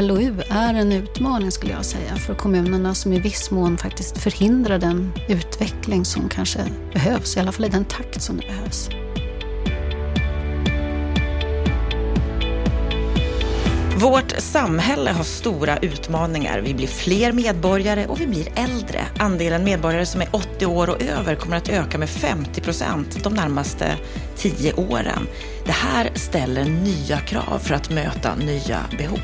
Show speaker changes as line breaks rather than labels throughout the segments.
LOU är en utmaning skulle jag säga för kommunerna som i viss mån faktiskt förhindrar den utveckling som kanske behövs, i alla fall i den takt som det behövs.
Vårt samhälle har stora utmaningar. Vi blir fler medborgare och vi blir äldre. Andelen medborgare som är 80 år och över kommer att öka med 50 procent de närmaste tio åren. Det här ställer nya krav för att möta nya behov.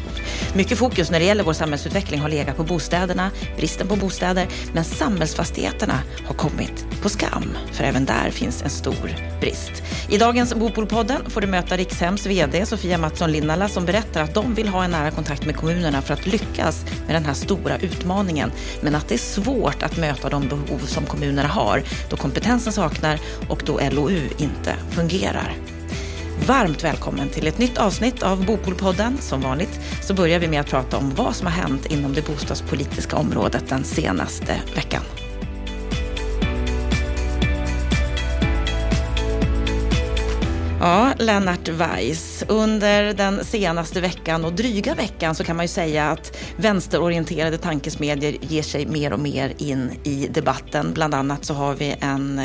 Mycket fokus när det gäller vår samhällsutveckling har legat på bostäderna, bristen på bostäder, men samhällsfastigheterna har kommit på skam, för även där finns en stor brist. I dagens Bopolpodden får du möta Rikshems VD Sofia Mattsson Linnala som berättar att de vill ha en nära kontakt med kommunerna för att lyckas med den här stora utmaningen, men att det är svårt att möta de behov som kommunerna har då kompetensen saknar och då LOU inte fungerar fungerar. Varmt välkommen till ett nytt avsnitt av Bopolpodden. Som vanligt så börjar vi med att prata om vad som har hänt inom det bostadspolitiska området den senaste veckan. Ja, Lennart Weiss. Under den senaste veckan och dryga veckan så kan man ju säga att vänsterorienterade tankesmedjor ger sig mer och mer in i debatten. Bland annat så har vi en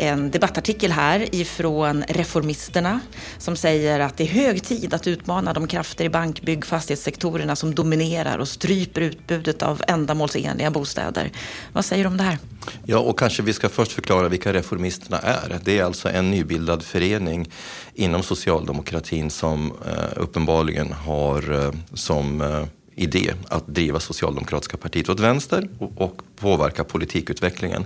en debattartikel här ifrån Reformisterna som säger att det är hög tid att utmana de krafter i bank, bygg, fastighetssektorerna som dominerar och stryper utbudet av ändamålsenliga bostäder. Vad säger du om det här?
Ja, och kanske vi ska först förklara vilka Reformisterna är. Det är alltså en nybildad förening inom socialdemokratin som eh, uppenbarligen har eh, som eh, idé att driva Socialdemokratiska partiet åt vänster och, och påverka politikutvecklingen.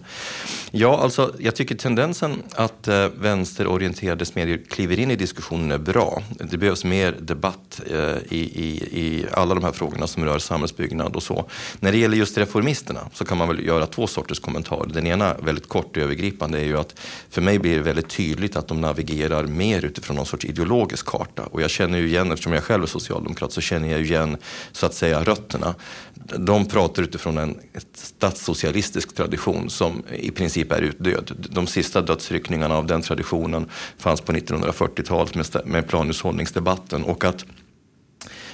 Ja, alltså, jag tycker tendensen att eh, vänsterorienterade medier kliver in i diskussionen är bra. Det behövs mer debatt eh, i, i, i alla de här frågorna som rör samhällsbyggnad och så. När det gäller just reformisterna så kan man väl göra två sorters kommentarer. Den ena väldigt kort och övergripande är ju att för mig blir det väldigt tydligt att de navigerar mer utifrån någon sorts ideologisk karta. Och jag känner ju igen, eftersom jag själv är socialdemokrat, så känner jag igen så att säga rötterna. De pratar utifrån en socialistisk tradition som i princip är utdöd. De sista dödsryckningarna av den traditionen fanns på 1940-talet med planhushållningsdebatten och att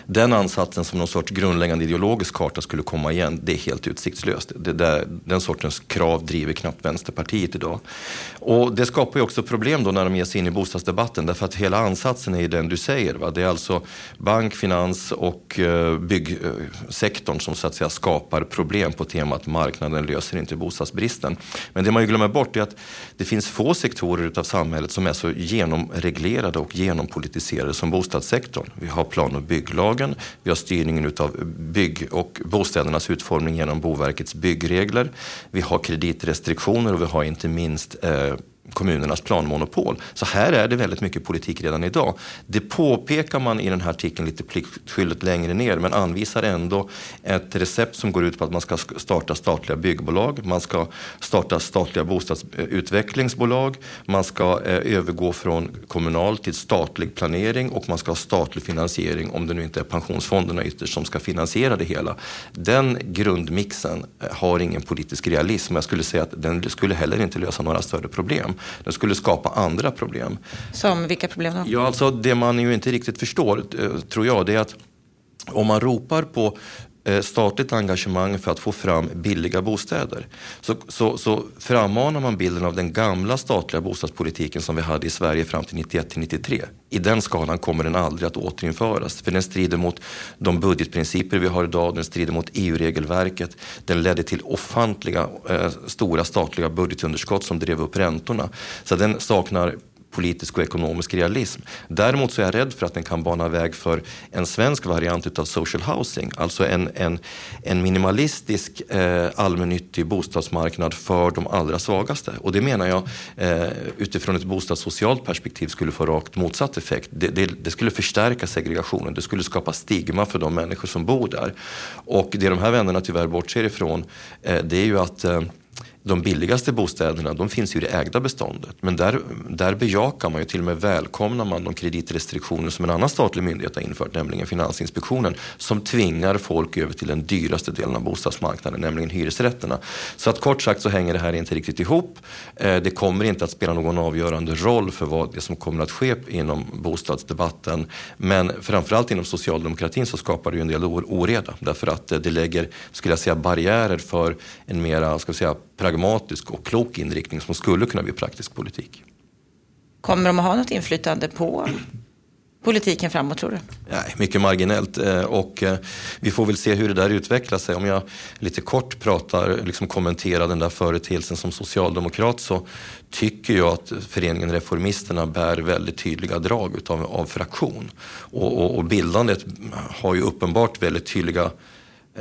den ansatsen som någon sorts grundläggande ideologisk karta skulle komma igen, det är helt utsiktslöst. Det där, den sortens krav driver knappt Vänsterpartiet idag. Och det skapar ju också problem då när de ger sig in i bostadsdebatten därför att hela ansatsen är ju den du säger. Va? Det är alltså bank, finans och eh, byggsektorn som så att säga skapar problem på temat marknaden löser inte bostadsbristen. Men det man ju glömmer bort är att det finns få sektorer utav samhället som är så genomreglerade och genompolitiserade som bostadssektorn. Vi har plan och bygglag bygglagen. Vi har styrningen utav bygg och bostädernas utformning genom Boverkets byggregler. Vi har kreditrestriktioner och vi har inte minst eh, kommunernas planmonopol. Så här är det väldigt mycket politik redan idag. Det påpekar man i den här artikeln lite pliktskyldigt längre ner men anvisar ändå ett recept som går ut på att man ska starta statliga byggbolag, man ska starta statliga bostadsutvecklingsbolag, man ska eh, övergå från kommunal till statlig planering och man ska ha statlig finansiering om det nu inte är pensionsfonderna ytterst som ska finansiera det hela. Den grundmixen eh, har ingen politisk realism. Jag skulle säga att den skulle heller inte lösa några större problem. Den skulle skapa andra problem.
Som vilka problem då?
Ja, alltså det man ju inte riktigt förstår, eh, tror jag, det är att om man ropar på Eh, statligt engagemang för att få fram billiga bostäder så, så, så frammanar man bilden av den gamla statliga bostadspolitiken som vi hade i Sverige fram till 91 till 93. I den skalan kommer den aldrig att återinföras för den strider mot de budgetprinciper vi har idag, den strider mot EU-regelverket. Den ledde till ofantliga eh, stora statliga budgetunderskott som drev upp räntorna. Så den saknar politisk och ekonomisk realism. Däremot så är jag rädd för att den kan bana väg för en svensk variant utav social housing, alltså en, en, en minimalistisk eh, allmännyttig bostadsmarknad för de allra svagaste. Och det menar jag eh, utifrån ett bostadssocialt perspektiv skulle få rakt motsatt effekt. Det, det, det, skulle förstärka segregationen, det skulle skapa stigma för de människor som bor där. Och det de här vännerna tyvärr bortser ifrån, eh, det är ju att eh, de billigaste bostäderna de finns ju i det ägda beståndet. Men där, där bejakar man ju, till och med välkomnar man de kreditrestriktioner som en annan statlig myndighet har infört, nämligen Finansinspektionen, som tvingar folk över till den dyraste delen av bostadsmarknaden, nämligen hyresrätterna. Så att kort sagt så hänger det här inte riktigt ihop. Eh, det kommer inte att spela någon avgörande roll för vad det som kommer att ske inom bostadsdebatten. Men framförallt inom socialdemokratin så skapar det ju en del oreda därför att eh, det lägger, skulle jag säga, barriärer för en mera, ska säga, pragmatisk och klok inriktning som skulle kunna bli praktisk politik.
Kommer de att ha något inflytande på politiken framåt tror du?
Nej, mycket marginellt eh, och eh, vi får väl se hur det där utvecklar sig. Om jag lite kort pratar, liksom kommenterar den där företeelsen som socialdemokrat så tycker jag att föreningen Reformisterna bär väldigt tydliga drag utav, av fraktion. Och, och, och bildandet har ju uppenbart väldigt tydliga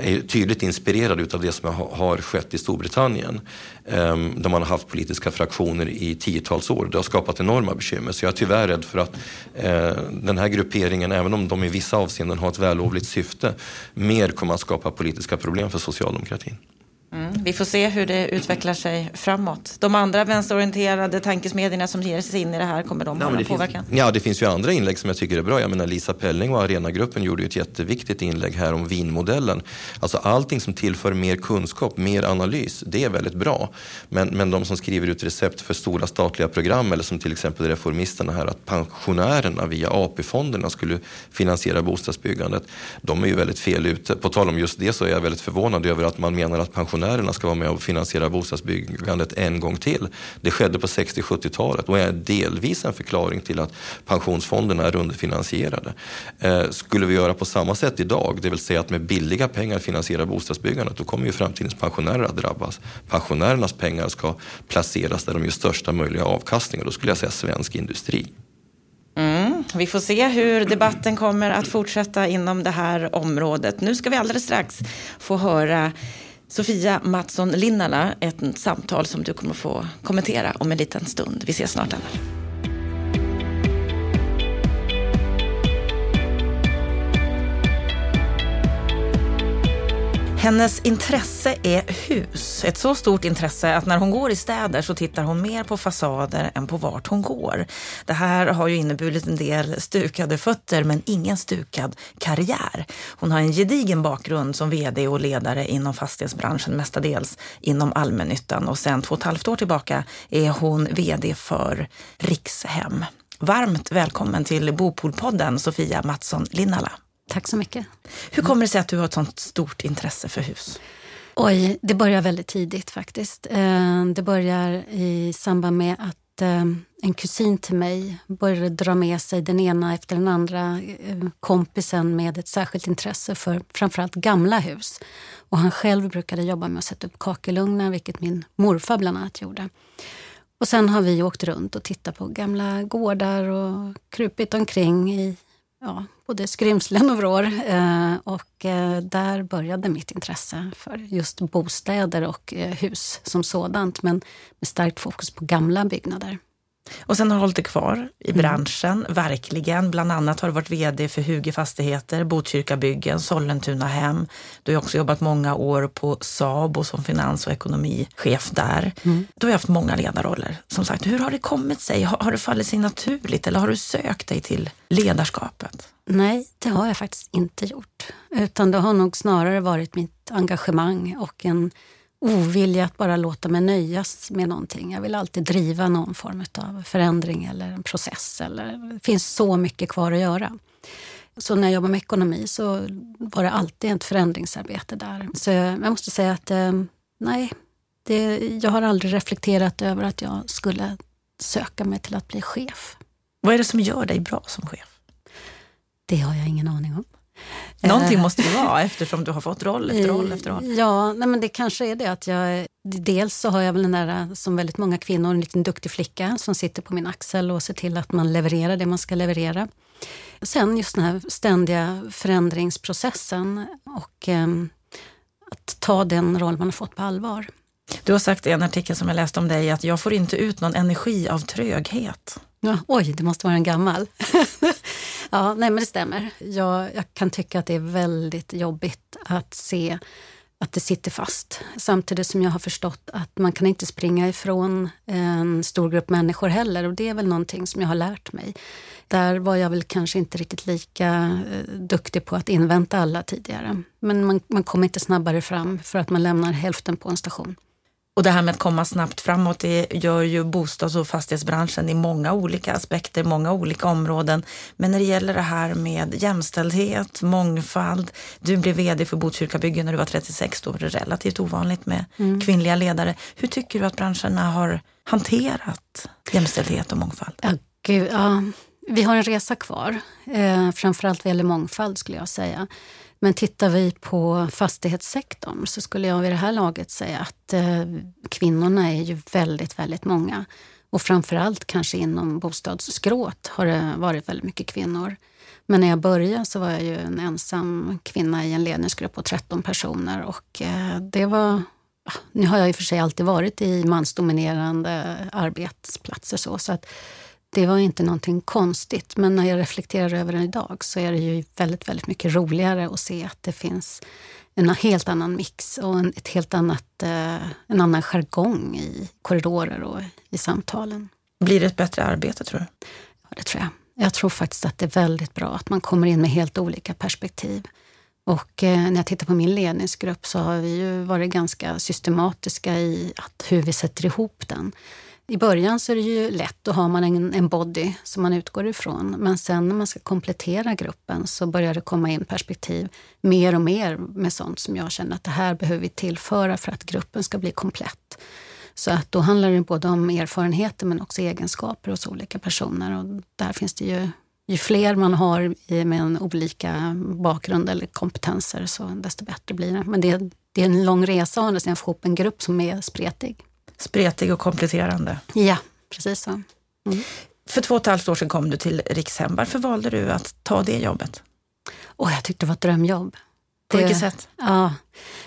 är tydligt inspirerad utav det som har skett i Storbritannien. Ehm, där man har haft politiska fraktioner i tiotals år. Det har skapat enorma bekymmer. Så jag är tyvärr rädd för att eh, den här grupperingen, även om de i vissa avseenden har ett vällovligt syfte, mer kommer att skapa politiska problem för socialdemokratin.
Mm. Vi får se hur det utvecklar sig framåt. De andra vänsterorienterade tankesmedierna som ger sig in i det här, kommer de att ha påverkan?
ja, det finns ju andra inlägg som jag tycker är bra. Jag menar Lisa Pelling och Arenagruppen gjorde ju ett jätteviktigt inlägg här om vinmodellen. Alltså allting som tillför mer kunskap, mer analys, det är väldigt bra. Men, men de som skriver ut recept för stora statliga program eller som till exempel Reformisterna här att pensionärerna via AP-fonderna skulle finansiera bostadsbyggandet. De är ju väldigt fel ute. På tal om just det så är jag väldigt förvånad över att man menar att pensionärer pensionärerna ska vara med och finansiera bostadsbyggandet en gång till. Det skedde på 60-70-talet och är delvis en förklaring till att pensionsfonderna är underfinansierade. Eh, skulle vi göra på samma sätt idag, det vill säga att med billiga pengar finansiera bostadsbyggandet, då kommer ju framtidens pensionärer att drabbas. Pensionärernas pengar ska placeras där de ger största möjliga avkastning och då skulle jag säga svensk industri.
Mm, vi får se hur debatten kommer att fortsätta inom det här området. Nu ska vi alldeles strax få höra Sofia Mattsson Linnala, ett samtal som du kommer få kommentera om en liten stund. Vi ses snart, Anna. Hennes intresse är hus. Ett så stort intresse att när hon går i städer så tittar hon mer på fasader än på vart hon går. Det här har ju inneburit en del stukade fötter men ingen stukad karriär. Hon har en gedigen bakgrund som vd och ledare inom fastighetsbranschen, mestadels inom allmännyttan och sedan två och ett halvt år tillbaka är hon vd för Rikshem. Varmt välkommen till Bopolpodden Sofia Mattsson Linnala.
Tack så mycket.
Hur kommer det sig att du har ett sånt stort intresse för hus?
Oj, det börjar väldigt tidigt faktiskt. Eh, det börjar i samband med att eh, en kusin till mig började dra med sig den ena efter den andra eh, kompisen med ett särskilt intresse för framförallt gamla hus. Och han själv brukade jobba med att sätta upp kakelugnar, vilket min morfar bland annat gjorde. Och sen har vi åkt runt och tittat på gamla gårdar och krupit omkring i ja, både skrymslen och vrår. Eh, och eh, där började mitt intresse för just bostäder och eh, hus som sådant, men med starkt fokus på gamla byggnader.
Och sen har du hållit dig kvar i mm. branschen, mm. verkligen. Bland annat har du varit VD för Huge Fastigheter, Botkyrka Byggen, Sollentuna Hem. Du har också jobbat många år på Saab och som finans och ekonomichef där. Mm. Du har haft många ledarroller. Som sagt, hur har det kommit sig? Har, har det fallit sig naturligt eller har du sökt dig till ledarskapet?
Nej, det har jag faktiskt inte gjort. Utan det har nog snarare varit mitt engagemang och en ovilja att bara låta mig nöjas med någonting. Jag vill alltid driva någon form av förändring eller en process. Eller, det finns så mycket kvar att göra. Så när jag jobbade med ekonomi så var det alltid ett förändringsarbete där. Så jag måste säga att eh, nej, det, jag har aldrig reflekterat över att jag skulle söka mig till att bli chef.
Vad är det som gör dig bra som chef?
Det har jag ingen aning om.
Någonting eh, måste det vara eftersom du har fått roll efter roll efter roll.
Ja, nej men det kanske är det att jag... Dels så har jag väl den där, som väldigt många kvinnor, en liten duktig flicka som sitter på min axel och ser till att man levererar det man ska leverera. Sen just den här ständiga förändringsprocessen och eh, att ta den roll man har fått på allvar.
Du har sagt i en artikel som jag läste om dig att jag får inte ut någon energi av tröghet.
Ja, oj, det måste vara en gammal. ja, nej men det stämmer. Jag, jag kan tycka att det är väldigt jobbigt att se att det sitter fast. Samtidigt som jag har förstått att man kan inte springa ifrån en stor grupp människor heller och det är väl någonting som jag har lärt mig. Där var jag väl kanske inte riktigt lika eh, duktig på att invänta alla tidigare. Men man, man kommer inte snabbare fram för att man lämnar hälften på en station.
Och det här med att komma snabbt framåt, det gör ju bostads och fastighetsbranschen i många olika aspekter, många olika områden. Men när det gäller det här med jämställdhet, mångfald. Du blev VD för Botkyrka byggen när du var 36, då var det relativt ovanligt med mm. kvinnliga ledare. Hur tycker du att branscherna har hanterat jämställdhet och mångfald?
Ja, gud, ja. Vi har en resa kvar, eh, framförallt vad gäller mångfald skulle jag säga. Men tittar vi på fastighetssektorn så skulle jag vid det här laget säga att eh, kvinnorna är ju väldigt, väldigt många. Och framförallt kanske inom bostadsskrået har det varit väldigt mycket kvinnor. Men när jag började så var jag ju en ensam kvinna i en ledningsgrupp på 13 personer och eh, det var nu har jag i och för sig alltid varit i mansdominerande arbetsplatser så, så att det var inte någonting konstigt. Men när jag reflekterar över det idag så är det ju väldigt, väldigt mycket roligare att se att det finns en helt annan mix och en, ett helt annat, eh, en annan jargong i korridorer och i samtalen.
Blir det ett bättre arbete tror du?
Ja, det tror jag. Jag tror faktiskt att det är väldigt bra att man kommer in med helt olika perspektiv. Och eh, när jag tittar på min ledningsgrupp så har vi ju varit ganska systematiska i att hur vi sätter ihop den. I början så är det ju lätt, då har man en, en body som man utgår ifrån. Men sen när man ska komplettera gruppen så börjar det komma in perspektiv mer och mer med sånt som jag känner att det här behöver vi tillföra för att gruppen ska bli komplett. Så att då handlar det både om erfarenheter men också egenskaper hos olika personer. Och där finns det ju, ju fler man har med en olika bakgrund eller kompetenser så desto bättre blir det. Men det, det är en lång resa att få ihop en grupp som är spretig
spretig och kompletterande.
Ja, precis så.
Mm. För två och ett halvt år sedan kom du till Rikshem. Varför valde du att ta det jobbet?
Oh, jag tyckte det var ett drömjobb.
På det, vilket sätt?
Ja,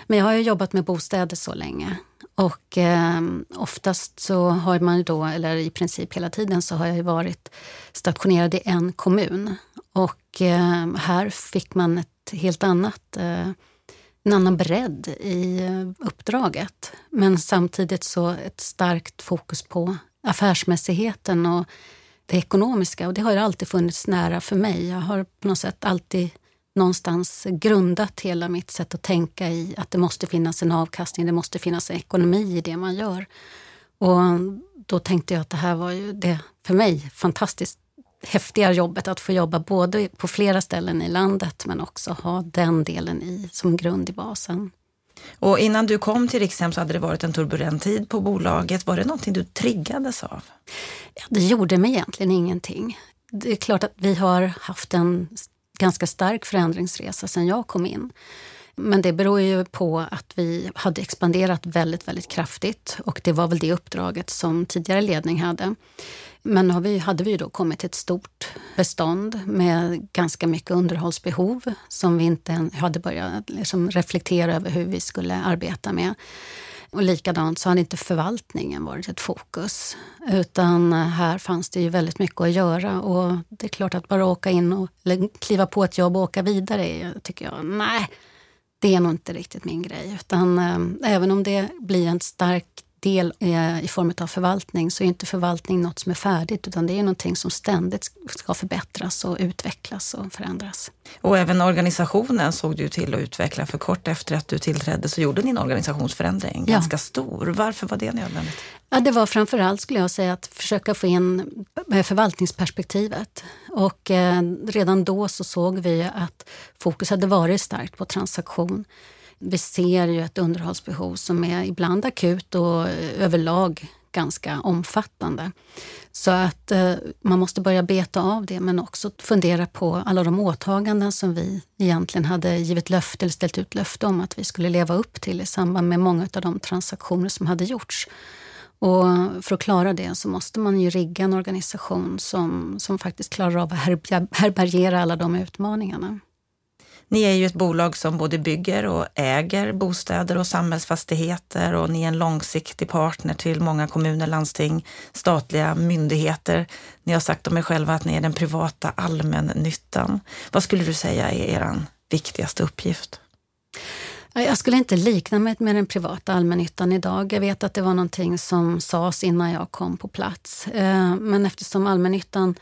men jag har ju jobbat med bostäder så länge. Och eh, oftast så har man då, eller i princip hela tiden, så har jag varit stationerad i en kommun. Och eh, här fick man ett helt annat eh, en annan bredd i eh, uppdraget. Men samtidigt så ett starkt fokus på affärsmässigheten och det ekonomiska. Och det har alltid funnits nära för mig. Jag har på något sätt alltid någonstans grundat hela mitt sätt att tänka i att det måste finnas en avkastning, det måste finnas en ekonomi i det man gör. Och då tänkte jag att det här var ju det, för mig, fantastiskt häftiga jobbet att få jobba både på flera ställen i landet men också ha den delen i, som grund i basen.
Och innan du kom till Rikshem så hade det varit en turbulent tid på bolaget. Var det någonting du triggades av?
Ja, det gjorde mig egentligen ingenting. Det är klart att vi har haft en ganska stark förändringsresa sedan jag kom in. Men det beror ju på att vi hade expanderat väldigt, väldigt kraftigt och det var väl det uppdraget som tidigare ledning hade. Men har vi, hade vi då kommit till ett stort bestånd med ganska mycket underhållsbehov som vi inte hade börjat liksom reflektera över hur vi skulle arbeta med. Och likadant så hade inte förvaltningen varit ett fokus. Utan här fanns det ju väldigt mycket att göra och det är klart att bara åka in och kliva på ett jobb och åka vidare tycker jag, nej, det är nog inte riktigt min grej. Utan äm, även om det blir en stark del i form av förvaltning så är inte förvaltning något som är färdigt utan det är någonting som ständigt ska förbättras och utvecklas och förändras.
Och även organisationen såg du till att utveckla för kort efter att du tillträdde så gjorde ni en organisationsförändring, ja. ganska stor. Varför var det nödvändigt?
Ja, det var framförallt skulle jag säga att försöka få in förvaltningsperspektivet. Och eh, redan då så såg vi att fokus hade varit starkt på transaktion vi ser ju ett underhållsbehov som är ibland akut och överlag ganska omfattande. Så att eh, man måste börja beta av det men också fundera på alla de åtaganden som vi egentligen hade givit löfte eller ställt ut löfte om att vi skulle leva upp till i samband med många av de transaktioner som hade gjorts. Och för att klara det så måste man ju rigga en organisation som, som faktiskt klarar av att härbärgera alla de utmaningarna.
Ni är ju ett bolag som både bygger och äger bostäder och samhällsfastigheter och ni är en långsiktig partner till många kommuner, landsting, statliga myndigheter. Ni har sagt om er själva att ni är den privata allmännyttan. Vad skulle du säga är er viktigaste uppgift?
Jag skulle inte likna mig med den privata allmännyttan idag. Jag vet att det var någonting som sades innan jag kom på plats. Eh, men eftersom allmännyttan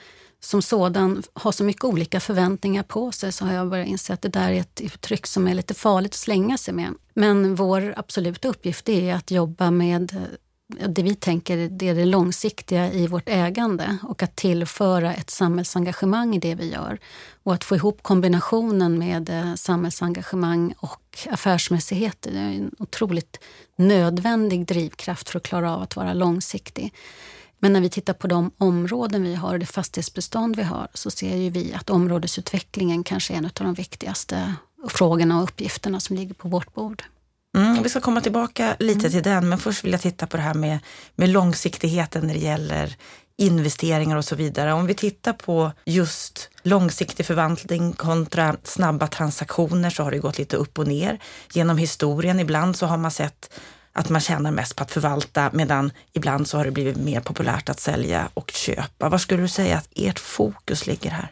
som sådan har så mycket olika förväntningar på sig så har jag börjat inse att det där är ett uttryck som är lite farligt att slänga sig med. Men vår absoluta uppgift är att jobba med eh, det vi tänker det är det långsiktiga i vårt ägande och att tillföra ett samhällsengagemang i det vi gör. Och att få ihop kombinationen med eh, samhällsengagemang och affärsmässighet. Det är en otroligt nödvändig drivkraft för att klara av att vara långsiktig. Men när vi tittar på de områden vi har och det fastighetsbestånd vi har så ser ju vi att områdesutvecklingen kanske är en av de viktigaste frågorna och uppgifterna som ligger på vårt bord.
Mm, vi ska komma tillbaka lite mm. till den, men först vill jag titta på det här med, med långsiktigheten när det gäller investeringar och så vidare. Om vi tittar på just långsiktig förvaltning kontra snabba transaktioner så har det gått lite upp och ner genom historien. Ibland så har man sett att man tjänar mest på att förvalta medan ibland så har det blivit mer populärt att sälja och köpa. Var skulle du säga att ert fokus ligger här?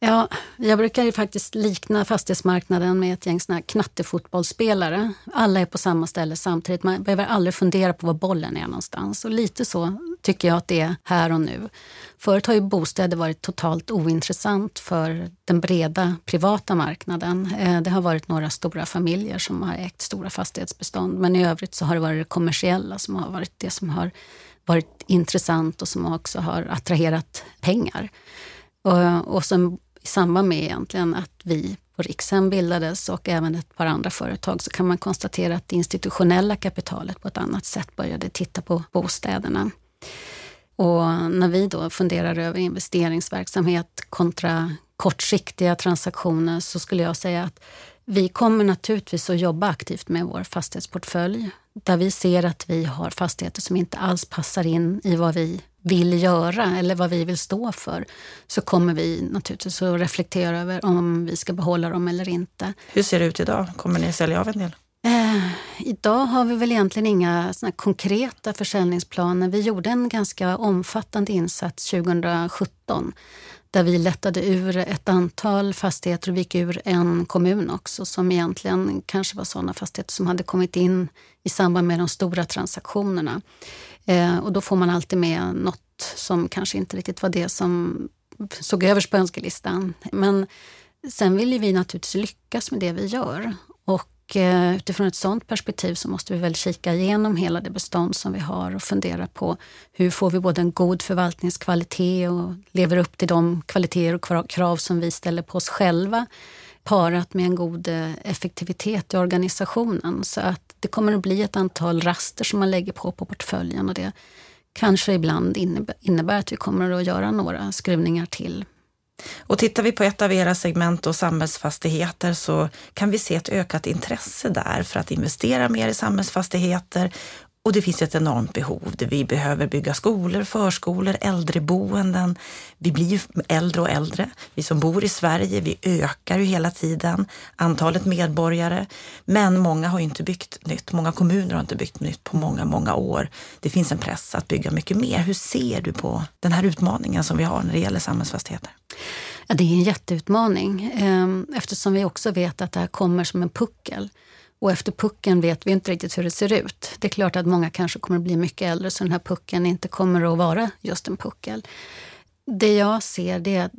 Ja, jag brukar ju faktiskt likna fastighetsmarknaden med ett gäng såna här knattefotbollsspelare. Alla är på samma ställe samtidigt. Man behöver aldrig fundera på var bollen är någonstans. Och lite så tycker jag att det är här och nu. Förut har ju bostäder varit totalt ointressant för den breda privata marknaden. Eh, det har varit några stora familjer som har ägt stora fastighetsbestånd. Men i övrigt så har det varit det kommersiella som har varit det som har varit intressant och som också har attraherat pengar. Och, och sen samband med egentligen att vi på Rikshem bildades och även ett par andra företag så kan man konstatera att det institutionella kapitalet på ett annat sätt började titta på bostäderna. Och när vi då funderar över investeringsverksamhet kontra kortsiktiga transaktioner så skulle jag säga att vi kommer naturligtvis att jobba aktivt med vår fastighetsportfölj där vi ser att vi har fastigheter som inte alls passar in i vad vi vill göra eller vad vi vill stå för så kommer vi naturligtvis att reflektera över om vi ska behålla dem eller inte.
Hur ser det ut idag? Kommer ni sälja av en del?
Eh, idag har vi väl egentligen inga såna konkreta försäljningsplaner. Vi gjorde en ganska omfattande insats 2017 där vi lättade ur ett antal fastigheter och vi gick ur en kommun också som egentligen kanske var sådana fastigheter som hade kommit in i samband med de stora transaktionerna. Eh, och då får man alltid med något som kanske inte riktigt var det som såg överst på önskelistan. Men sen vill ju vi naturligtvis lyckas med det vi gör. Och eh, utifrån ett sådant perspektiv så måste vi väl kika igenom hela det bestånd som vi har och fundera på hur får vi både en god förvaltningskvalitet och lever upp till de kvaliteter och krav som vi ställer på oss själva parat med en god eh, effektivitet i organisationen. Så att det kommer att bli ett antal raster som man lägger på på portföljen och det kanske ibland innebär, att vi kommer att göra några skruvningar till.
Och tittar vi på ett av era segment och samhällsfastigheter så kan vi se ett ökat intresse där för att investera mer i samhällsfastigheter och det finns ett enormt behov. Vi behöver bygga skolor, förskolor, äldreboenden. Vi blir ju äldre och äldre. Vi som bor i Sverige, vi ökar ju hela tiden antalet medborgare. Men många har inte byggt nytt. Många kommuner har inte byggt nytt på många, många år. Det finns en press att bygga mycket mer. Hur ser du på den här utmaningen som vi har när det gäller samhällsfastigheter?
Ja, det är en jätteutmaning ehm, eftersom vi också vet att det här kommer som en puckel. Och efter pucken vet vi inte riktigt hur det ser ut. Det är klart att många kanske kommer att bli mycket äldre så den här pucken inte kommer att vara just en puckel. Det jag ser det är att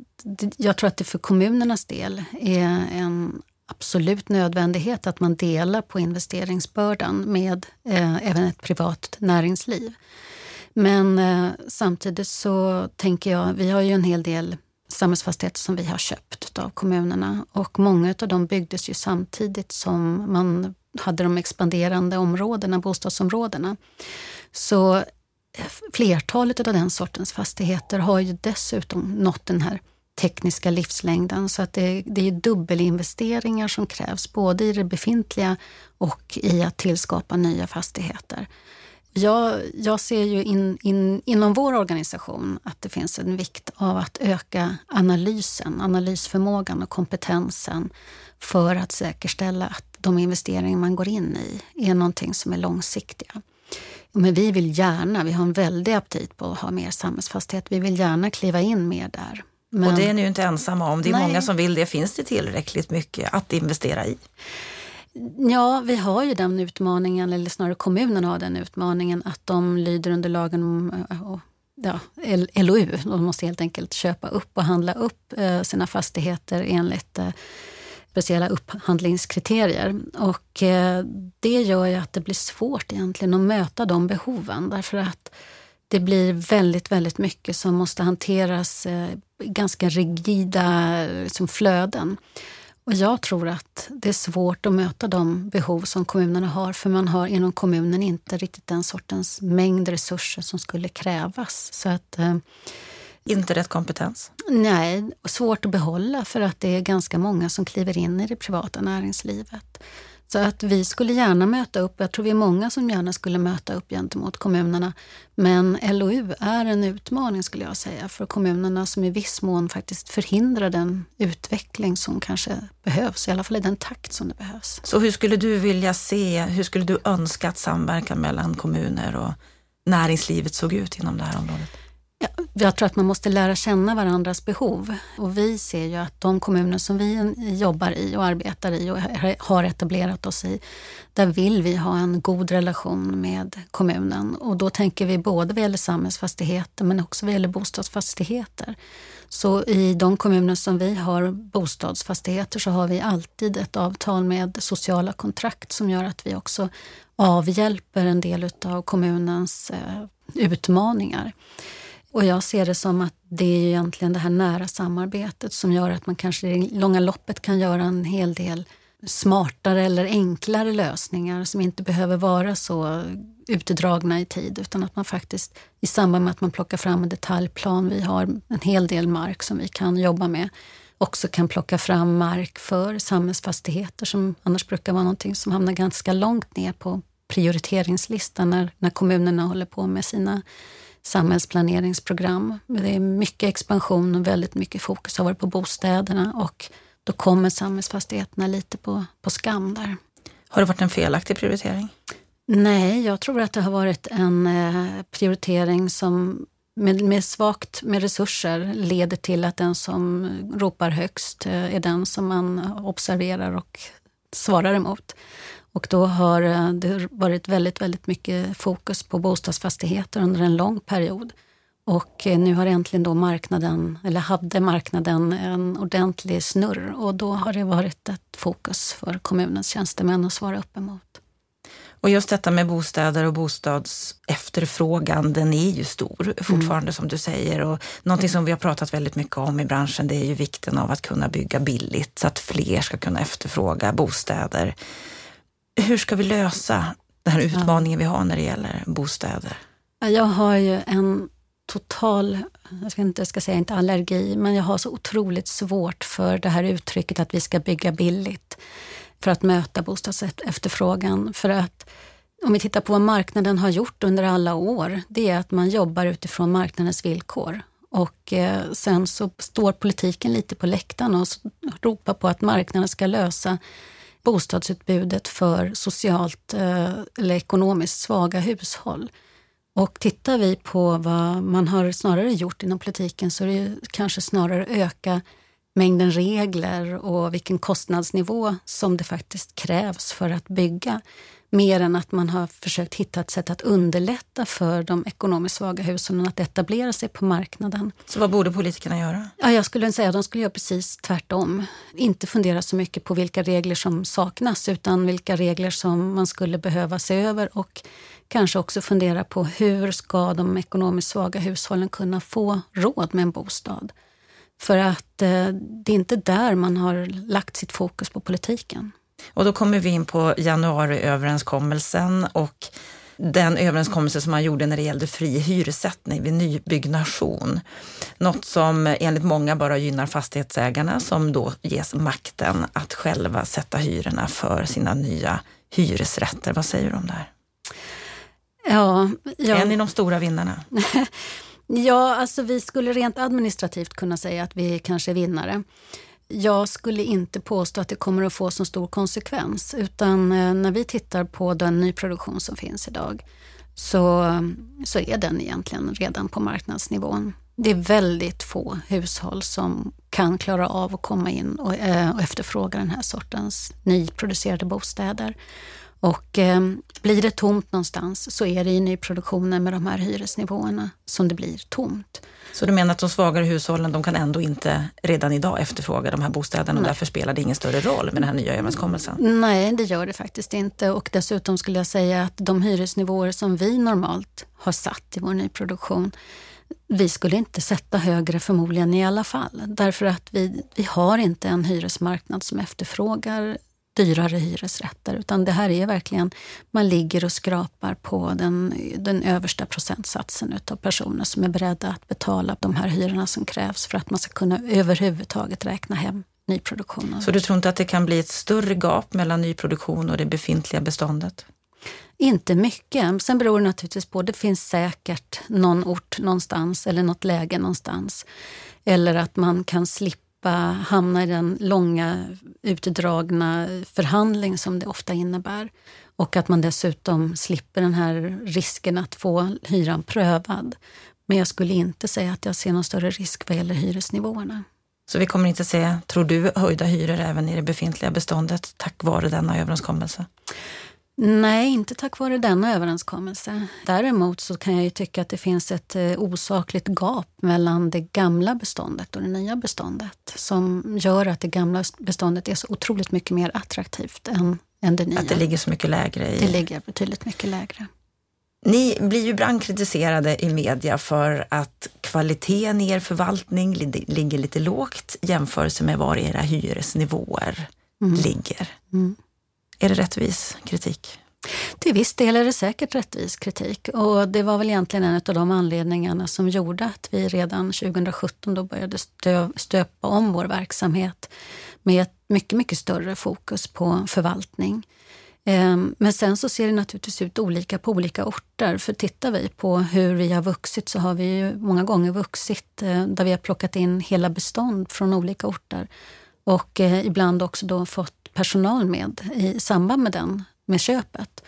jag tror att det för kommunernas del är en absolut nödvändighet att man delar på investeringsbördan med eh, även ett privat näringsliv. Men eh, samtidigt så tänker jag, vi har ju en hel del samhällsfastigheter som vi har köpt av kommunerna. Och många av dem byggdes ju samtidigt som man hade de expanderande områdena, bostadsområdena. Så eh, flertalet av den sortens fastigheter har ju dessutom nått den här tekniska livslängden. Så att det, det är dubbelinvesteringar som krävs, både i det befintliga och i att tillskapa nya fastigheter. Jag, jag ser ju in, in, inom vår organisation att det finns en vikt av att öka analysen, analysförmågan och kompetensen för att säkerställa att de investeringar man går in i är någonting som är långsiktiga. Men vi vill gärna, vi har en väldig aptit på att ha mer samhällsfasthet. Vi vill gärna kliva in mer där.
Men, och det är ni ju inte ensamma om. Det är nej. många som vill det. Finns det tillräckligt mycket att investera i?
Ja, vi har ju den utmaningen, eller snarare kommunen har den utmaningen att de lyder under lagen om eh, ja, LOU. De måste helt enkelt köpa upp och handla upp eh, sina fastigheter enligt eh, speciella upphandlingskriterier. Och det gör ju att det blir svårt egentligen att möta de behoven därför att det blir väldigt, väldigt mycket som måste hanteras ganska rigida liksom, flöden. Och jag tror att det är svårt att möta de behov som kommunerna har för man har inom kommunen inte riktigt den sortens mängd resurser som skulle krävas. Så att, eh,
inte rätt kompetens?
Nej, svårt att behålla för att det är ganska många som kliver in i det privata näringslivet. Så att vi skulle gärna möta upp, jag tror vi är många som gärna skulle möta upp gentemot kommunerna. Men LOU är en utmaning skulle jag säga för kommunerna som i viss mån faktiskt förhindrar den utveckling som kanske behövs, i alla fall i den takt som det behövs.
Så hur skulle du vilja se, hur skulle du önska att samverkan mellan kommuner och näringslivet såg ut inom det här området?
Jag tror att man måste lära känna varandras behov. Och vi ser ju att de kommuner som vi jobbar i och arbetar i och har etablerat oss i, där vill vi ha en god relation med kommunen. Och då tänker vi både vad gäller samhällsfastigheter men också vad gäller bostadsfastigheter. Så i de kommuner som vi har bostadsfastigheter så har vi alltid ett avtal med sociala kontrakt som gör att vi också avhjälper en del av kommunens eh, utmaningar. Och jag ser det som att det är egentligen det här nära samarbetet som gör att man kanske i långa loppet kan göra en hel del smartare eller enklare lösningar som inte behöver vara så utdragna i tid utan att man faktiskt i samband med att man plockar fram en detaljplan, vi har en hel del mark som vi kan jobba med, också kan plocka fram mark för samhällsfastigheter som annars brukar vara någonting som hamnar ganska långt ner på prioriteringslistan när, när kommunerna håller på med sina samhällsplaneringsprogram. Det är mycket expansion och väldigt mycket fokus har varit på bostäderna och då kommer samhällsfastigheterna lite på, på skam där.
Har det varit en felaktig prioritering?
Nej, jag tror att det har varit en eh, prioritering som med, med svagt med resurser leder till att den som ropar högst eh, är den som man observerar och svarar emot. Och då har eh, det varit väldigt, väldigt mycket fokus på bostadsfastigheter under en lång period. Och eh, nu har äntligen då marknaden, eller hade marknaden en ordentlig snurr och då har det varit ett fokus för kommunens tjänstemän att svara upp emot.
Och just detta med bostäder och bostadsefterfrågan, den är ju stor fortfarande mm. som du säger. Och någonting som vi har pratat väldigt mycket om i branschen, det är ju vikten av att kunna bygga billigt så att fler ska kunna efterfråga bostäder hur ska vi lösa den här utmaningen vi har när det gäller bostäder?
Jag har ju en total, jag ska inte jag ska säga inte allergi, men jag har så otroligt svårt för det här uttrycket att vi ska bygga billigt för att möta bostadsefterfrågan. För att om vi tittar på vad marknaden har gjort under alla år, det är att man jobbar utifrån marknadens villkor. Och eh, sen så står politiken lite på läktaren och ropar på att marknaden ska lösa bostadsutbudet för socialt eh, eller ekonomiskt svaga hushåll. Och tittar vi på vad man har snarare gjort inom politiken så är det kanske snarare öka mängden regler och vilken kostnadsnivå som det faktiskt krävs för att bygga. Mer än att man har försökt hitta ett sätt att underlätta för de ekonomiskt svaga hushållen att etablera sig på marknaden.
Så vad borde politikerna göra?
Ja, jag skulle säga att de skulle göra precis tvärtom. Inte fundera så mycket på vilka regler som saknas utan vilka regler som man skulle behöva se över och kanske också fundera på hur ska de ekonomiskt svaga hushållen kunna få råd med en bostad? För att eh, det är inte där man har lagt sitt fokus på politiken.
Och då kommer vi in på januariöverenskommelsen och den överenskommelse som man gjorde när det gällde fri hyressättning vid nybyggnation. Något som enligt många bara gynnar fastighetsägarna som då ges makten att själva sätta hyrorna för sina nya hyresrätter. Vad säger du om det här?
Ja, ja.
Är ni de stora vinnarna?
ja, alltså vi skulle rent administrativt kunna säga att vi kanske är vinnare. Jag skulle inte påstå att det kommer att få så stor konsekvens utan eh, när vi tittar på den nyproduktion som finns idag så, så är den egentligen redan på marknadsnivån. Det är väldigt få hushåll som kan klara av att komma in och, eh, och efterfråga den här sortens nyproducerade bostäder. Och eh, blir det tomt någonstans så är det i nyproduktionen med de här hyresnivåerna som det blir tomt.
Så du menar att de svagare hushållen, de kan ändå inte redan idag efterfråga de här bostäderna och därför spelar det ingen större roll med den här nya överenskommelsen?
Nej, det gör det faktiskt inte och dessutom skulle jag säga att de hyresnivåer som vi normalt har satt i vår nyproduktion vi skulle inte sätta högre förmodligen i alla fall. Därför att vi, vi har inte en hyresmarknad som efterfrågar dyrare hyresrätter. Utan det här är verkligen, man ligger och skrapar på den, den översta procentsatsen utav personer som är beredda att betala de här hyrorna som krävs för att man ska kunna överhuvudtaget räkna hem nyproduktionen.
Så du tror inte att det kan bli ett större gap mellan nyproduktion och det befintliga beståndet?
Inte mycket. Sen beror det naturligtvis på, det finns säkert någon ort någonstans eller något läge någonstans. Eller att man kan slippa slippa hamna i den långa utdragna förhandling som det ofta innebär. Och att man dessutom slipper den här risken att få hyran prövad. Men jag skulle inte säga att jag ser någon större risk vad gäller hyresnivåerna.
Så vi kommer inte se, tror du, höjda hyror även i det befintliga beståndet tack vare denna överenskommelse?
Nej, inte tack vare denna överenskommelse. Däremot så kan jag ju tycka att det finns ett eh, osakligt gap mellan det gamla beståndet och det nya beståndet som gör att det gamla beståndet är så otroligt mycket mer attraktivt än, än det nya.
Att det ligger så mycket lägre? I...
Det ligger betydligt mycket lägre.
Ni blir ju ibland kritiserade i media för att kvaliteten i er förvaltning ligger lite lågt i jämförelse med var era hyresnivåer mm. ligger. Mm. Är det rättvis kritik?
Till viss del är det säkert rättvis kritik och det var väl egentligen en av de anledningarna som gjorde att vi redan 2017 då började stö, stöpa om vår verksamhet med ett mycket, mycket större fokus på förvaltning. Ehm, men sen så ser det naturligtvis ut olika på olika orter. För tittar vi på hur vi har vuxit så har vi ju många gånger vuxit eh, där vi har plockat in hela bestånd från olika orter. Och eh, ibland också då fått personal med i samband med den, med köpet.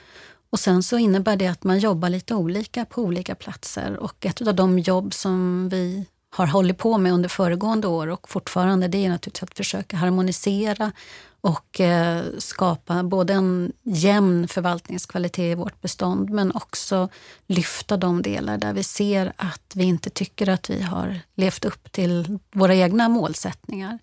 Och sen så innebär det att man jobbar lite olika på olika platser och ett av de jobb som vi har hållit på med under föregående år och fortfarande det är naturligtvis att försöka harmonisera och eh, skapa både en jämn förvaltningskvalitet i vårt bestånd men också lyfta de delar där vi ser att vi inte tycker att vi har levt upp till våra egna målsättningar.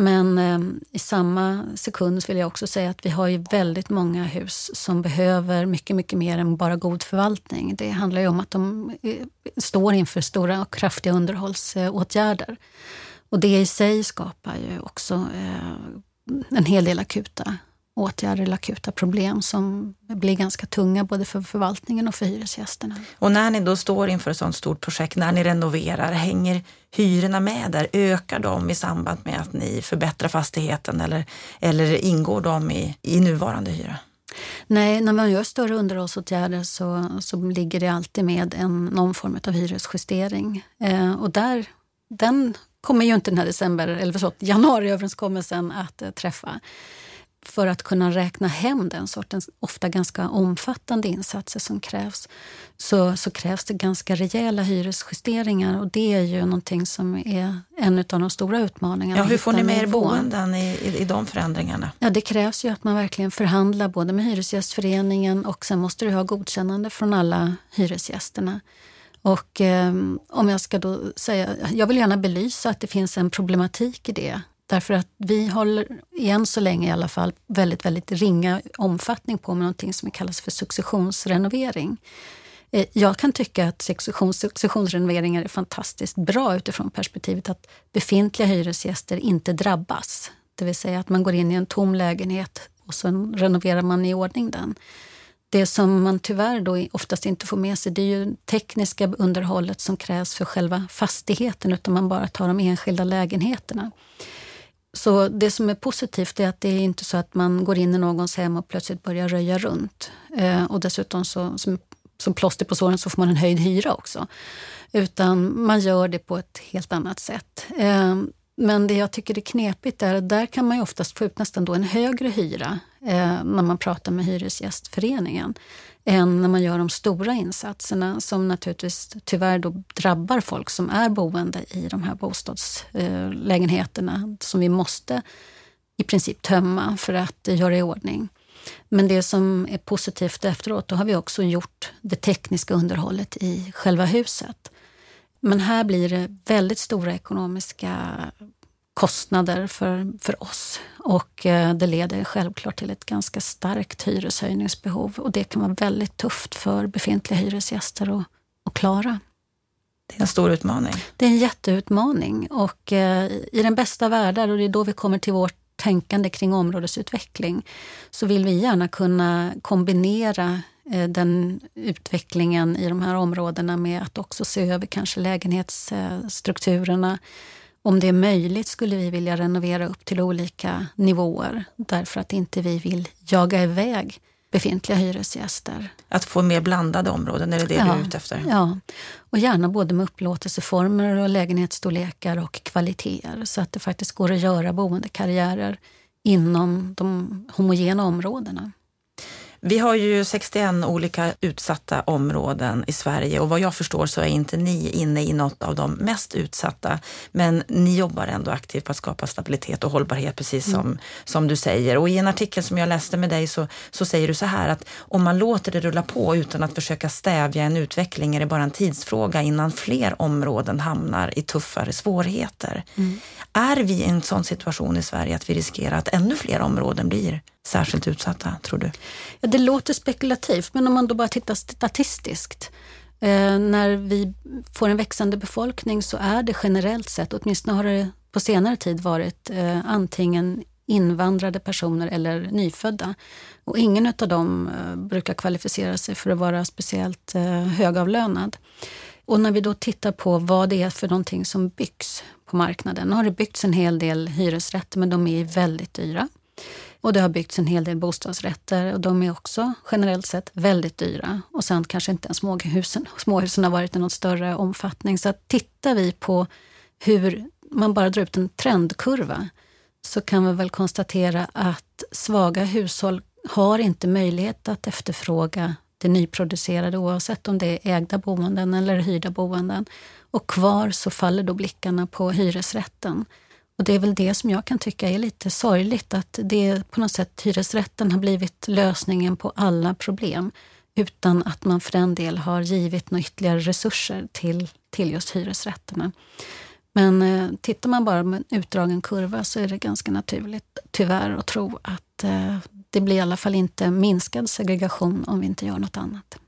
Men eh, i samma sekund vill jag också säga att vi har ju väldigt många hus som behöver mycket, mycket mer än bara god förvaltning. Det handlar ju om att de eh, står inför stora och kraftiga underhållsåtgärder. Och det i sig skapar ju också eh, en hel del akuta åtgärder eller akuta problem som blir ganska tunga både för förvaltningen och för hyresgästerna.
Och när ni då står inför ett sådant stort projekt, när ni renoverar, hänger hyrorna med där? Ökar de i samband med att ni förbättrar fastigheten eller, eller ingår de i, i nuvarande hyra?
Nej, när man gör större underhållsåtgärder så, så ligger det alltid med en, någon form av hyresjustering. Eh, och där, den kommer ju inte den här december, eller så, januariöverenskommelsen att eh, träffa för att kunna räkna hem den sortens ofta ganska omfattande insatser som krävs så, så krävs det ganska rejäla hyresjusteringar och det är ju någonting som är en av de stora utmaningarna.
Ja, hur får ni med er boenden i, i, i de förändringarna?
Ja, det krävs ju att man verkligen förhandlar både med Hyresgästföreningen och sen måste du ha godkännande från alla hyresgästerna. Och eh, om jag ska då säga, jag vill gärna belysa att det finns en problematik i det. Därför att vi håller, än så länge i alla fall, väldigt, väldigt ringa omfattning på med någonting som kallas för successionsrenovering. Eh, jag kan tycka att successionsrenoveringar är fantastiskt bra utifrån perspektivet att befintliga hyresgäster inte drabbas. Det vill säga att man går in i en tom lägenhet och sen renoverar man i ordning den. Det som man tyvärr då oftast inte får med sig det är ju tekniska underhållet som krävs för själva fastigheten utan man bara tar de enskilda lägenheterna. Så det som är positivt är att det är inte så att man går in i någons hem och plötsligt börjar röja runt. Eh, och dessutom så, som, som plåster på såren så får man en höjd hyra också. Utan man gör det på ett helt annat sätt. Eh, men det jag tycker är knepigt är att där kan man ju oftast få ut nästan då en högre hyra eh, när man pratar med Hyresgästföreningen än när man gör de stora insatserna som naturligtvis tyvärr då drabbar folk som är boende i de här bostadslägenheterna som vi måste i princip tömma för att göra i ordning. Men det som är positivt efteråt, då har vi också gjort det tekniska underhållet i själva huset. Men här blir det väldigt stora ekonomiska kostnader för, för oss. Och eh, det leder självklart till ett ganska starkt hyreshöjningsbehov och det kan vara väldigt tufft för befintliga hyresgäster att, att klara.
Det är en stor utmaning.
Det är en jätteutmaning och eh, i den bästa världar, och det är då vi kommer till vårt tänkande kring områdesutveckling, så vill vi gärna kunna kombinera eh, den utvecklingen i de här områdena med att också se över kanske lägenhetsstrukturerna, om det är möjligt skulle vi vilja renovera upp till olika nivåer därför att inte vi vill jaga iväg befintliga hyresgäster.
Att få mer blandade områden, är det det ja, du är ute efter?
Ja, och gärna både med upplåtelseformer och lägenhetsstorlekar och kvaliteter så att det faktiskt går att göra boendekarriärer inom de homogena områdena.
Vi har ju 61 olika utsatta områden i Sverige och vad jag förstår så är inte ni inne i något av de mest utsatta. Men ni jobbar ändå aktivt på att skapa stabilitet och hållbarhet precis som, mm. som du säger. Och i en artikel som jag läste med dig så, så säger du så här att om man låter det rulla på utan att försöka stävja en utveckling är det bara en tidsfråga innan fler områden hamnar i tuffare svårigheter. Mm. Är vi i en sån situation i Sverige att vi riskerar att ännu fler områden blir särskilt utsatta, tror du?
Ja, det låter spekulativt, men om man då bara tittar statistiskt. Eh, när vi får en växande befolkning så är det generellt sett, åtminstone har det på senare tid varit eh, antingen invandrade personer eller nyfödda. Och ingen av dem eh, brukar kvalificera sig för att vara speciellt eh, högavlönad. Och när vi då tittar på vad det är för någonting som byggs på marknaden. Nu har det byggts en hel del hyresrätter men de är väldigt dyra. Och det har byggts en hel del bostadsrätter och de är också generellt sett väldigt dyra. Och sen kanske inte ens småhusen, småhusen har varit i någon större omfattning. Så att tittar vi på hur man bara drar ut en trendkurva så kan vi väl konstatera att svaga hushåll har inte möjlighet att efterfråga det nyproducerade oavsett om det är ägda boenden eller hyrda boenden. Och kvar så faller då blickarna på hyresrätten. Och det är väl det som jag kan tycka är lite sorgligt, att det på något sätt hyresrätten har blivit lösningen på alla problem utan att man för den del har givit några ytterligare resurser till, till just hyresrätterna. Men eh, tittar man bara med en utdragen kurva så är det ganska naturligt, tyvärr, att tro att eh, det blir i alla fall inte minskad segregation om vi inte gör något annat.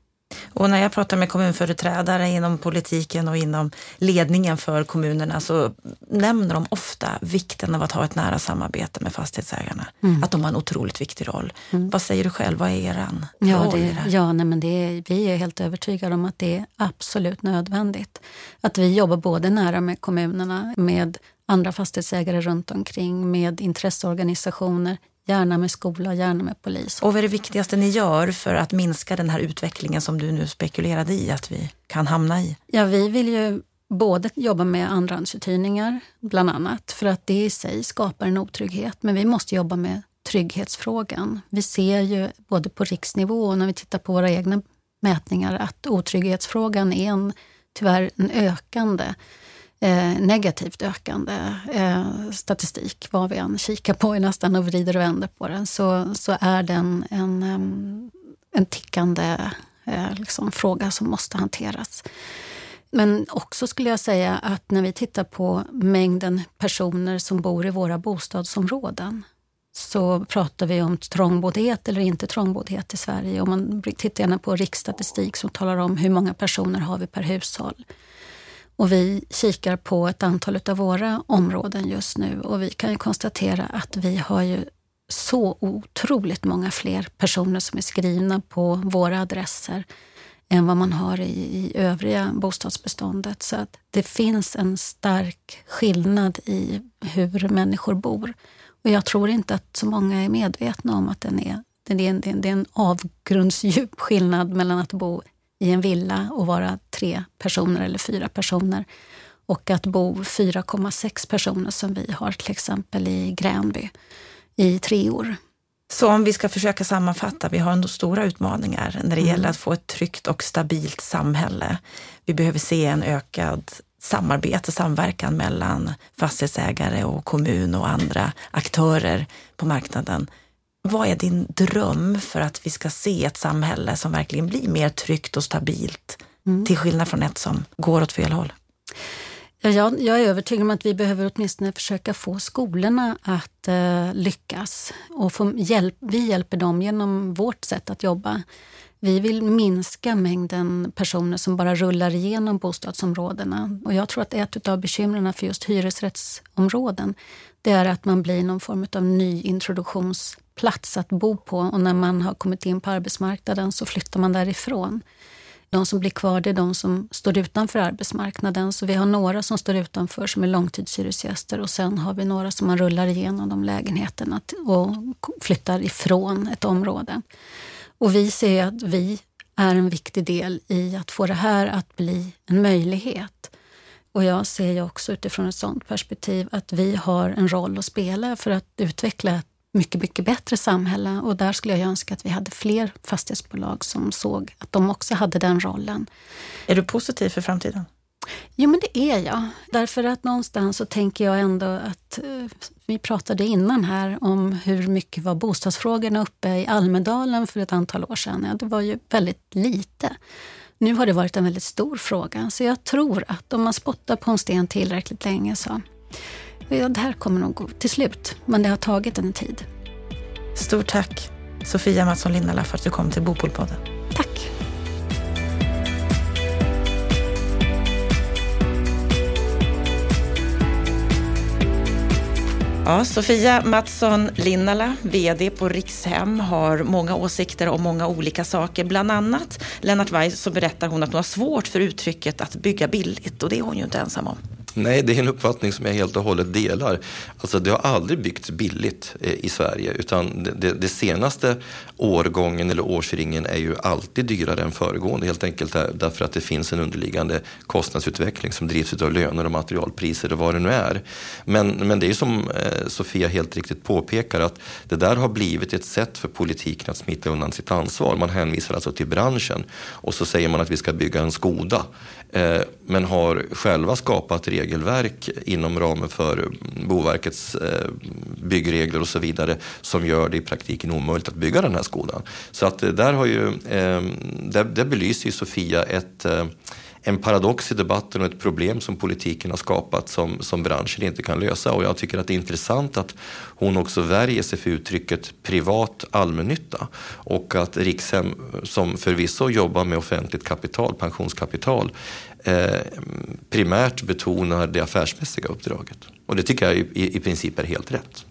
Och när jag pratar med kommunföreträdare inom politiken och inom ledningen för kommunerna så nämner de ofta vikten av att ha ett nära samarbete med fastighetsägarna. Mm. Att de har en otroligt viktig roll. Mm. Vad säger du själv? Vad är eran
ja,
roll
det,
i det
Ja, nej, men det är, vi är helt övertygade om att det är absolut nödvändigt. Att vi jobbar både nära med kommunerna, med andra fastighetsägare runt omkring, med intresseorganisationer, Gärna med skola, gärna med polis.
Och vad är det viktigaste ni gör för att minska den här utvecklingen som du nu spekulerade i att vi kan hamna i?
Ja, vi vill ju både jobba med andrahandsuthyrningar, bland annat, för att det i sig skapar en otrygghet. Men vi måste jobba med trygghetsfrågan. Vi ser ju både på riksnivå och när vi tittar på våra egna mätningar att otrygghetsfrågan är en, tyvärr en ökande eh, negativt ökande eh, statistik, vad vi än kikar på nästan och vrider och vänder på den, så, så är den en, en, en tickande eh, liksom, fråga som måste hanteras. Men också skulle jag säga att när vi tittar på mängden personer som bor i våra bostadsområden så pratar vi om trångboddhet eller inte trångboddhet i Sverige. Om man tittar gärna på riksstatistik som talar om hur många personer har vi per hushåll. Och vi kikar på ett antal av våra områden just nu och vi kan ju konstatera att vi har ju så otroligt många fler personer som är skrivna på våra adresser än vad man har i, i övriga bostadsbeståndet. Så att det finns en stark skillnad i hur människor bor. Och jag tror inte att så många är medvetna om att den är, det är, en, det är en avgrundsdjup skillnad mellan att bo i en villa och vara tre personer eller fyra personer. Och att bo 4,6 personer som vi har till exempel i Gränby i tre år.
Så om vi ska försöka sammanfatta, vi har ändå stora utmaningar när det mm. gäller att få ett tryggt och stabilt samhälle. Vi behöver se en ökad samarbete, samverkan mellan fastighetsägare och kommun och andra aktörer på marknaden. Vad är din dröm för att vi ska se ett samhälle som verkligen blir mer tryggt och stabilt, mm. till skillnad från ett som går åt fel håll?
Ja, jag, jag, är övertygad om att vi behöver åtminstone försöka få skolorna att eh, lyckas. Och få hjälp, vi hjälper dem genom vårt sätt att jobba. Vi vill minska mängden personer som bara rullar igenom bostadsområdena. Och jag tror att ett av bekymren för just hyresrättsområden det är att man blir någon form av ny plats att bo på och när man har kommit in på arbetsmarknaden så flyttar man därifrån. De som blir kvar det är de som står utanför arbetsmarknaden. Så vi har några som står utanför som är långtidshyresgäster och sen har vi några som man rullar igenom de lägenheterna och flyttar ifrån ett område. Och vi ser att vi är en viktig del i att få det här att bli en möjlighet. Och jag ser ju också utifrån ett sådant perspektiv att vi har en roll att spela för att utveckla ett mycket, mycket bättre samhälle. Och där skulle jag önska att vi hade fler fastighetsbolag som såg att de också hade den rollen.
Är du positiv för framtiden?
Jo, men det är jag. Därför att någonstans så tänker jag ändå att eh, vi pratade innan här om hur mycket var bostadsfrågorna uppe i Almedalen för ett antal år sedan. Ja, det var ju väldigt lite. Nu har det varit en väldigt stor fråga, så jag tror att om man spottar på en sten tillräckligt länge så ja, det här kommer nog gå till slut. Men det har tagit en tid.
Stort tack Sofia Mattsson Linnala för att du kom till Bopolpodden.
Tack.
Ja, Sofia Mattsson Linnala, VD på Rikshem, har många åsikter om många olika saker. Bland annat Lennart Weiss så berättar hon att hon har svårt för uttrycket att bygga billigt och det är hon ju inte ensam om.
Nej, det är en uppfattning som jag helt och hållet delar. Alltså, det har aldrig byggts billigt eh, i Sverige utan det, det, senaste årgången eller årsringen är ju alltid dyrare än föregående helt enkelt därför att det finns en underliggande kostnadsutveckling som drivs av löner och materialpriser och vad det nu är. Men, men det är som eh, Sofia helt riktigt påpekar att det där har blivit ett sätt för politiken att smita undan sitt ansvar. Man hänvisar alltså till branschen och så säger man att vi ska bygga en Skoda eh, men har själva skapat regelverk inom ramen för Boverkets eh, byggregler och så vidare som gör det i praktiken omöjligt att bygga den här skolan. Så att eh, där har ju, eh, där, där belyser ju Sofia ett en paradox i debatten och ett problem som politiken har skapat som, som branschen inte kan lösa. Och jag tycker att det är intressant att hon också värjer sig för uttrycket privat allmännytta och att Rikshem, som förvisso jobbar med offentligt kapital, pensionskapital, eh, primärt betonar det affärsmässiga uppdraget. Och det tycker jag i, i princip är helt rätt.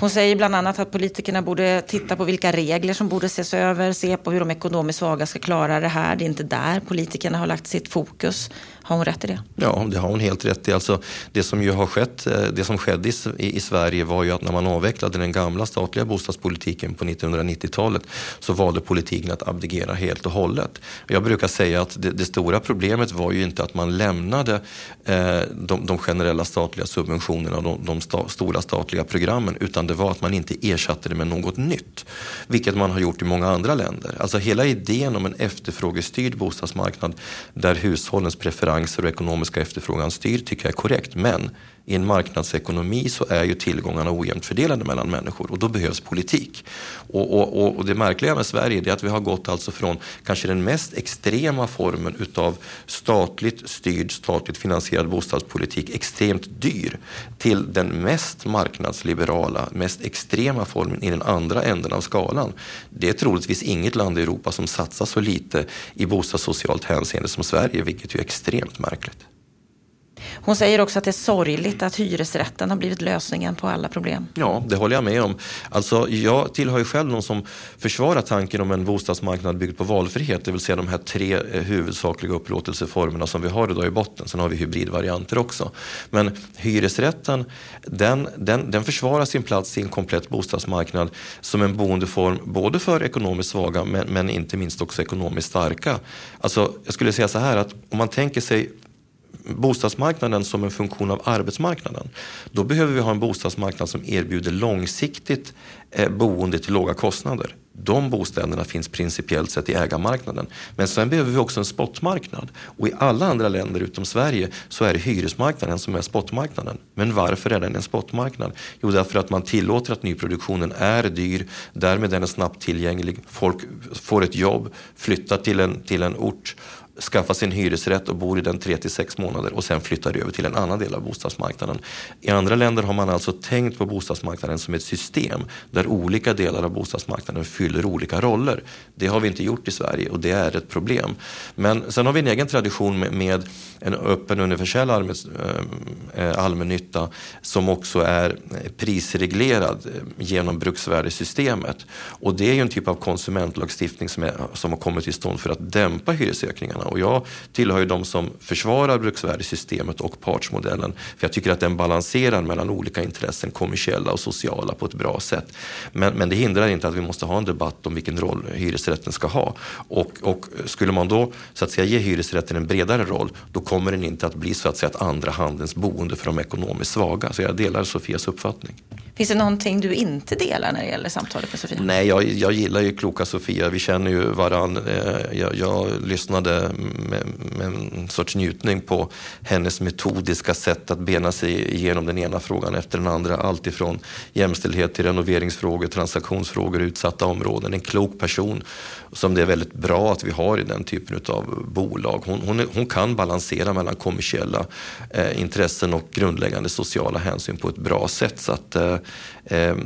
Hon säger bland annat att politikerna borde titta på vilka regler som borde ses över, se på hur de ekonomiskt svaga ska klara det här. Det är inte där politikerna har lagt sitt fokus. Har hon rätt i det?
Ja, det har hon helt rätt i. Alltså, det som ju har skett, eh, det som skedde i, i Sverige var ju att när man avvecklade den gamla statliga bostadspolitiken på 1990-talet så valde politiken att abdikera helt och hållet. Jag brukar säga att det, det stora problemet var ju inte att man lämnade eh, de, de, generella statliga subventionerna och de, de sta, stora statliga programmen utan det var att man inte ersatte det med något nytt. Vilket man har gjort i många andra länder. Alltså hela idén om en efterfrågestyrd bostadsmarknad där hushållens preferenser preferenser och ekonomiska efterfrågan styr tycker jag är korrekt. Men i en marknadsekonomi så är ju tillgångarna ojämnt fördelade mellan människor och då behövs politik. Och, och, och, det märkliga med Sverige är att vi har gått alltså från kanske den mest extrema formen utav statligt styrd, statligt finansierad bostadspolitik, extremt dyr, till den mest marknadsliberala, mest extrema formen i den andra änden av skalan. Det är troligtvis inget land i Europa som satsar så lite i bostadssocialt hänseende som Sverige, vilket ju är extremt märkligt.
Hon säger också att det är sorgligt att hyresrätten har blivit lösningen på alla problem.
Ja, det håller jag med om. Alltså, jag tillhör ju själv någon som försvarar tanken om en bostadsmarknad byggd på valfrihet, det vill säga de här tre eh, huvudsakliga upplåtelseformerna som vi har idag i botten. Sen har vi hybridvarianter också. Men hyresrätten, den, den, den försvarar sin plats i en komplett bostadsmarknad som en boendeform både för ekonomiskt svaga men, men inte minst också ekonomiskt starka. Alltså, jag skulle säga så här att om man tänker sig bostadsmarknaden som en funktion av arbetsmarknaden. Då behöver vi ha en bostadsmarknad som erbjuder långsiktigt eh, boende till låga kostnader. De bostäderna finns principiellt sett i ägarmarknaden. Men sen behöver vi också en spotmarknad. Och i alla andra länder utom Sverige så är det hyresmarknaden som är spotmarknaden. Men varför är den en spotmarknad? Jo, därför att man tillåter att nyproduktionen är dyr. Därmed är den snabbt tillgänglig. Folk får ett jobb, flyttar till en, till en ort skaffar sin hyresrätt och bor i den 3 till 6 månader och sen flyttar över till en annan del av bostadsmarknaden. I andra länder har man alltså tänkt på bostadsmarknaden som ett system där olika delar av bostadsmarknaden fyller olika roller. Det har vi inte gjort i Sverige och det är ett problem. Men sen har vi en egen tradition med, med en öppen universell allmän, eh, eh, allmännytta som också är prisreglerad eh, genom bruksvärdessystemet. Och det är ju en typ av konsumentlagstiftning som, är, som har kommit till stånd för att dämpa hyresökningarna och jag tillhör ju de som försvarar bruksvärdessystemet och partsmodellen. För jag tycker att den balanserar mellan olika intressen, kommersiella och sociala på ett bra sätt. Men, men det hindrar inte att vi måste ha en debatt om vilken roll hyresrätten ska ha. Och, och skulle man då så att säga ge hyresrätten en bredare roll, då kommer den inte att bli så att säga ett andra handens boende för de ekonomiskt svaga. Så jag delar Sofias uppfattning.
Finns det någonting du inte delar när det gäller samtalet med Sofia?
Nej, jag, jag gillar ju kloka Sofia. Vi känner ju varann. Eh, jag, jag lyssnade med, med, en sorts njutning på hennes metodiska sätt att bena sig igenom den ena frågan efter den andra. Allt ifrån jämställdhet till renoveringsfrågor, transaktionsfrågor, utsatta områden. En klok person som det är väldigt bra att vi har i den typen av bolag. Hon, hon, hon kan balansera mellan kommersiella eh, intressen och grundläggande sociala hänsyn på ett bra sätt. Så att, eh, eh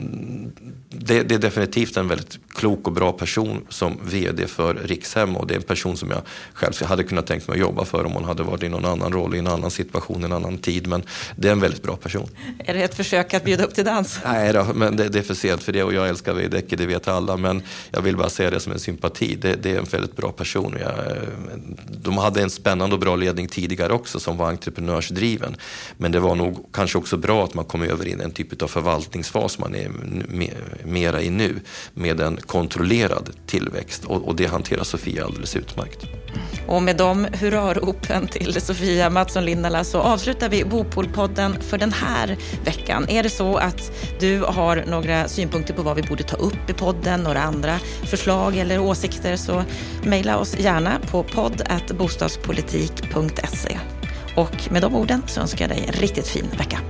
det, det, är definitivt en väldigt klok och bra person som VD för Rikshem och det är en person som jag själv hade kunnat tänkt mig att jobba för om hon hade varit i någon annan roll, i en annan situation, en annan tid. Men det är en väldigt bra person.
Är det ett försök att bjuda upp till dans?
Nej då, men det, det är för sent för det och jag älskar Veidekke, det vet alla. Men jag vill bara säga det som en sympati. Det, det är en väldigt bra person. Jag, de hade en spännande och bra ledning tidigare också som var entreprenörsdriven. Men det var nog kanske också bra att man kom över i en typ av förvaltningsfas fas man är mera i nu med en kontrollerad tillväxt och, och det hanterar Sofia alldeles utmärkt.
Och med de hurraropen till Sofia Mattsson Lindala så avslutar vi Bopolpodden för den här veckan. Är det så att du har några synpunkter på vad vi borde ta upp i podden, några andra förslag eller åsikter så mejla oss gärna på podd bostadspolitik.se. Och med de orden så önskar jag dig en riktigt fin vecka.